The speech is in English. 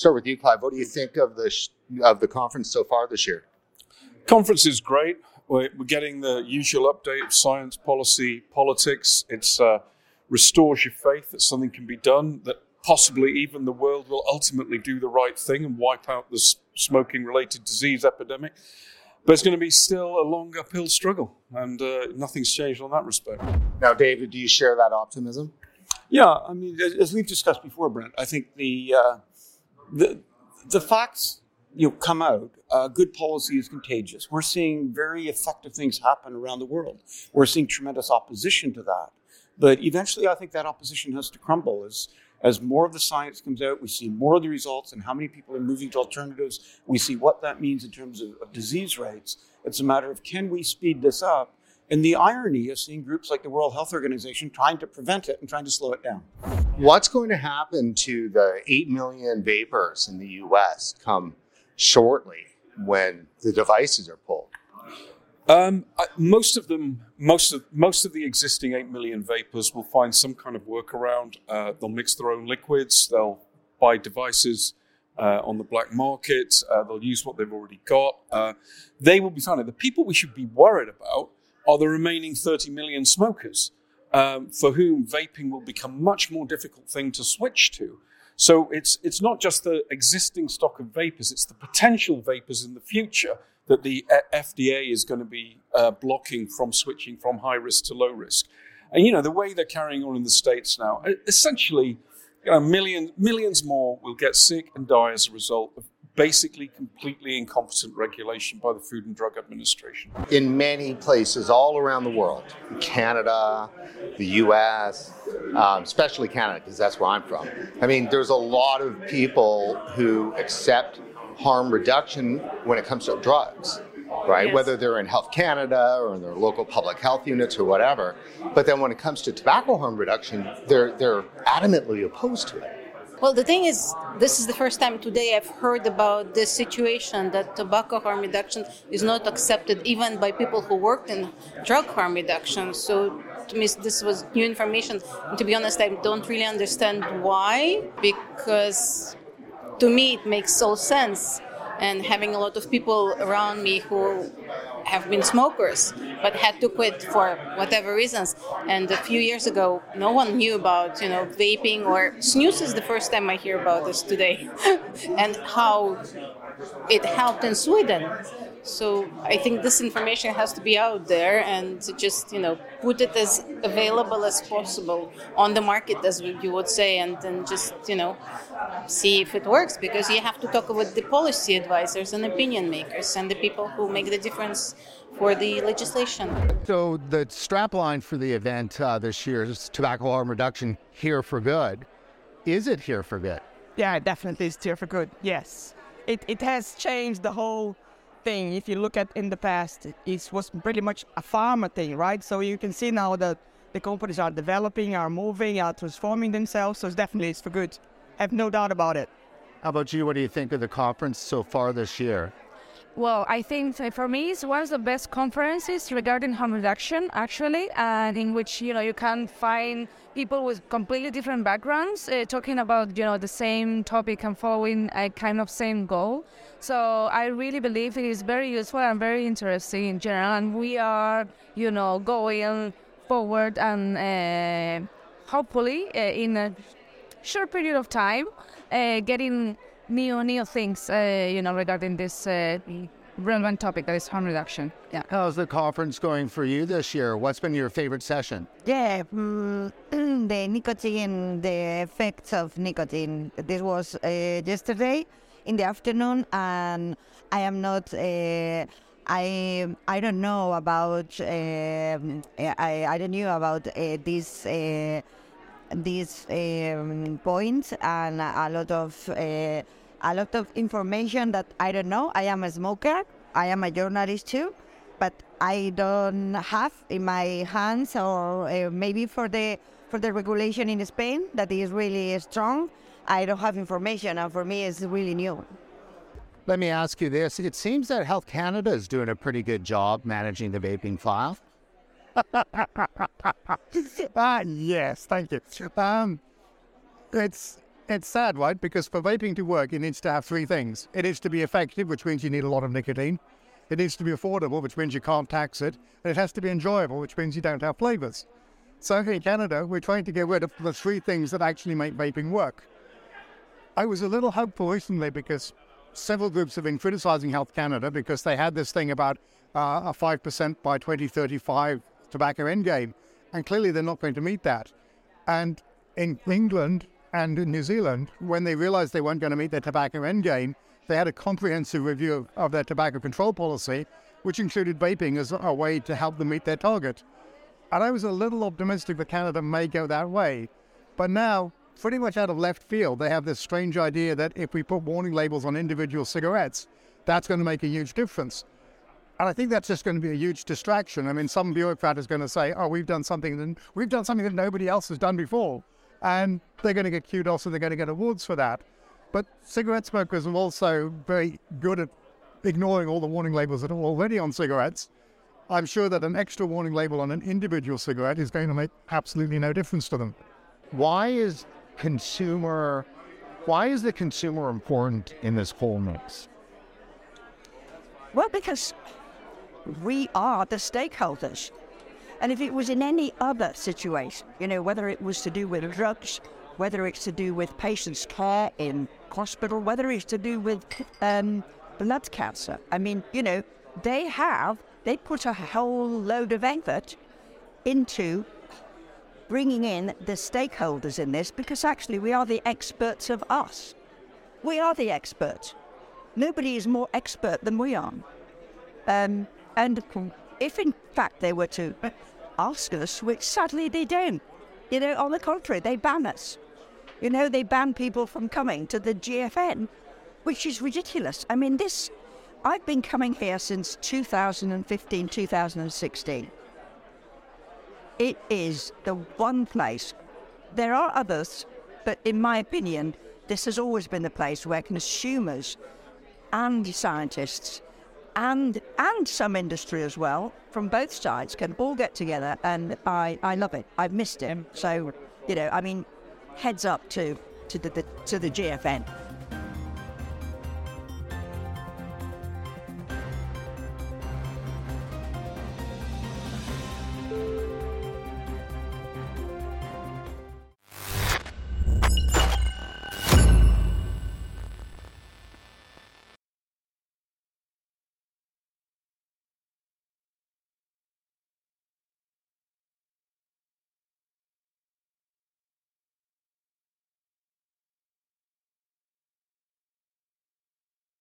Start with you, Clive. What do you think of the sh- of the conference so far this year? Conference is great. We're, we're getting the usual update of science, policy, politics. It's uh, restores your faith that something can be done. That possibly even the world will ultimately do the right thing and wipe out the smoking-related disease epidemic. But it's going to be still a long uphill struggle, and uh, nothing's changed on that respect. Now, David, do you share that optimism? Yeah, I mean, as we've discussed before, Brent, I think the uh, the the facts you know come out. Uh, good policy is contagious. We're seeing very effective things happen around the world. We're seeing tremendous opposition to that, but eventually, I think that opposition has to crumble as as more of the science comes out. We see more of the results and how many people are moving to alternatives. We see what that means in terms of, of disease rates. It's a matter of can we speed this up and the irony of seeing groups like the World Health Organization trying to prevent it and trying to slow it down. What's going to happen to the 8 million vapers in the US come shortly when the devices are pulled? Um, most of them, most of most of the existing eight million vapers will find some kind of workaround. Uh, they'll mix their own liquids. They'll buy devices uh, on the black market. Uh, they'll use what they've already got. Uh, they will be fine. The people we should be worried about are the remaining 30 million smokers um, for whom vaping will become a much more difficult thing to switch to. So it's, it's not just the existing stock of vapers, it's the potential vapers in the future that the FDA is going to be uh, blocking from switching from high risk to low risk. And you know, the way they're carrying on in the States now, essentially, you know, millions, millions more will get sick and die as a result of basically completely incompetent regulation by the Food and Drug Administration. In many places all around the world, Canada, the US, um, especially Canada, because that's where I'm from. I mean, there's a lot of people who accept harm reduction when it comes to drugs. Right, yes. whether they're in Health Canada or in their local public health units or whatever, but then when it comes to tobacco harm reduction, they're they're adamantly opposed to it. Well, the thing is, this is the first time today I've heard about this situation that tobacco harm reduction is not accepted even by people who worked in drug harm reduction. So to me, this was new information. And to be honest, I don't really understand why, because to me it makes all sense. And having a lot of people around me who have been smokers but had to quit for whatever reasons. And a few years ago, no one knew about you know vaping or snus is the first time I hear about this today, and how it helped in Sweden. So I think this information has to be out there and just you know put it as available as possible on the market, as you would say, and then just you know see if it works because you have to talk with the policy advisors and opinion makers and the people who make the difference for the legislation. So the strapline for the event uh, this year is tobacco harm reduction here for good. Is it here for good? Yeah, definitely it's here for good. Yes, it it has changed the whole thing. If you look at in the past, it was pretty much a pharma thing, right? So you can see now that the companies are developing, are moving, are transforming themselves. So it's definitely it's for good. I have no doubt about it. How about you? What do you think of the conference so far this year? Well, I think for me it's one of the best conferences regarding harm reduction, actually, and in which you know you can find people with completely different backgrounds uh, talking about you know the same topic and following a kind of same goal. So I really believe it is very useful and very interesting in general, and we are you know going forward and uh, hopefully uh, in a short period of time getting new new things, uh, you know, regarding this uh, relevant topic that is harm reduction. Yeah. How's the conference going for you this year? What's been your favorite session? Yeah, mm, the nicotine, the effects of nicotine. This was uh, yesterday in the afternoon, and I am not. Uh, I I don't know about. Uh, I I don't know about uh, this uh, these um, points and a lot of uh, a lot of information that I don't know. I am a smoker. I am a journalist too, but I don't have in my hands, or uh, maybe for the for the regulation in Spain that is really strong. I don't have information, and for me, it's really new. Let me ask you this: It seems that Health Canada is doing a pretty good job managing the vaping file. Ah, yes, thank you. Um, it's it's sad, right? Because for vaping to work, it needs to have three things. It needs to be effective, which means you need a lot of nicotine. It needs to be affordable, which means you can't tax it. And it has to be enjoyable, which means you don't have flavors. So in Canada, we're trying to get rid of the three things that actually make vaping work. I was a little hopeful recently because several groups have been criticizing Health Canada because they had this thing about uh, a 5% by 2035 tobacco endgame. And clearly they're not going to meet that. And in England and in New Zealand, when they realized they weren't going to meet their tobacco endgame, they had a comprehensive review of, of their tobacco control policy, which included vaping as a way to help them meet their target. And I was a little optimistic that Canada may go that way. But now, pretty much out of left field, they have this strange idea that if we put warning labels on individual cigarettes, that's going to make a huge difference. And I think that's just going to be a huge distraction. I mean, some bureaucrat is going to say, "Oh, we've done something that we've done something that nobody else has done before," and they're going to get kudos and they're going to get awards for that. But cigarette smokers are also very good at ignoring all the warning labels that are already on cigarettes. I'm sure that an extra warning label on an individual cigarette is going to make absolutely no difference to them. Why is consumer why is the consumer important in this whole mix? Well, because we are the stakeholders. And if it was in any other situation, you know, whether it was to do with drugs, whether it's to do with patients' care in hospital, whether it's to do with um, blood cancer, I mean, you know, they have, they put a whole load of effort into bringing in the stakeholders in this because actually we are the experts of us. We are the experts. Nobody is more expert than we are. Um, and if in fact they were to ask us, which sadly they don't, you know, on the contrary, they ban us. You know, they ban people from coming to the GFN, which is ridiculous. I mean, this, I've been coming here since 2015, 2016. It is the one place. There are others, but in my opinion, this has always been the place where consumers and scientists and and some industry as well from both sides can all get together and I, I love it. I've missed it. So, you know, I mean, heads up to to the, the to the GFN.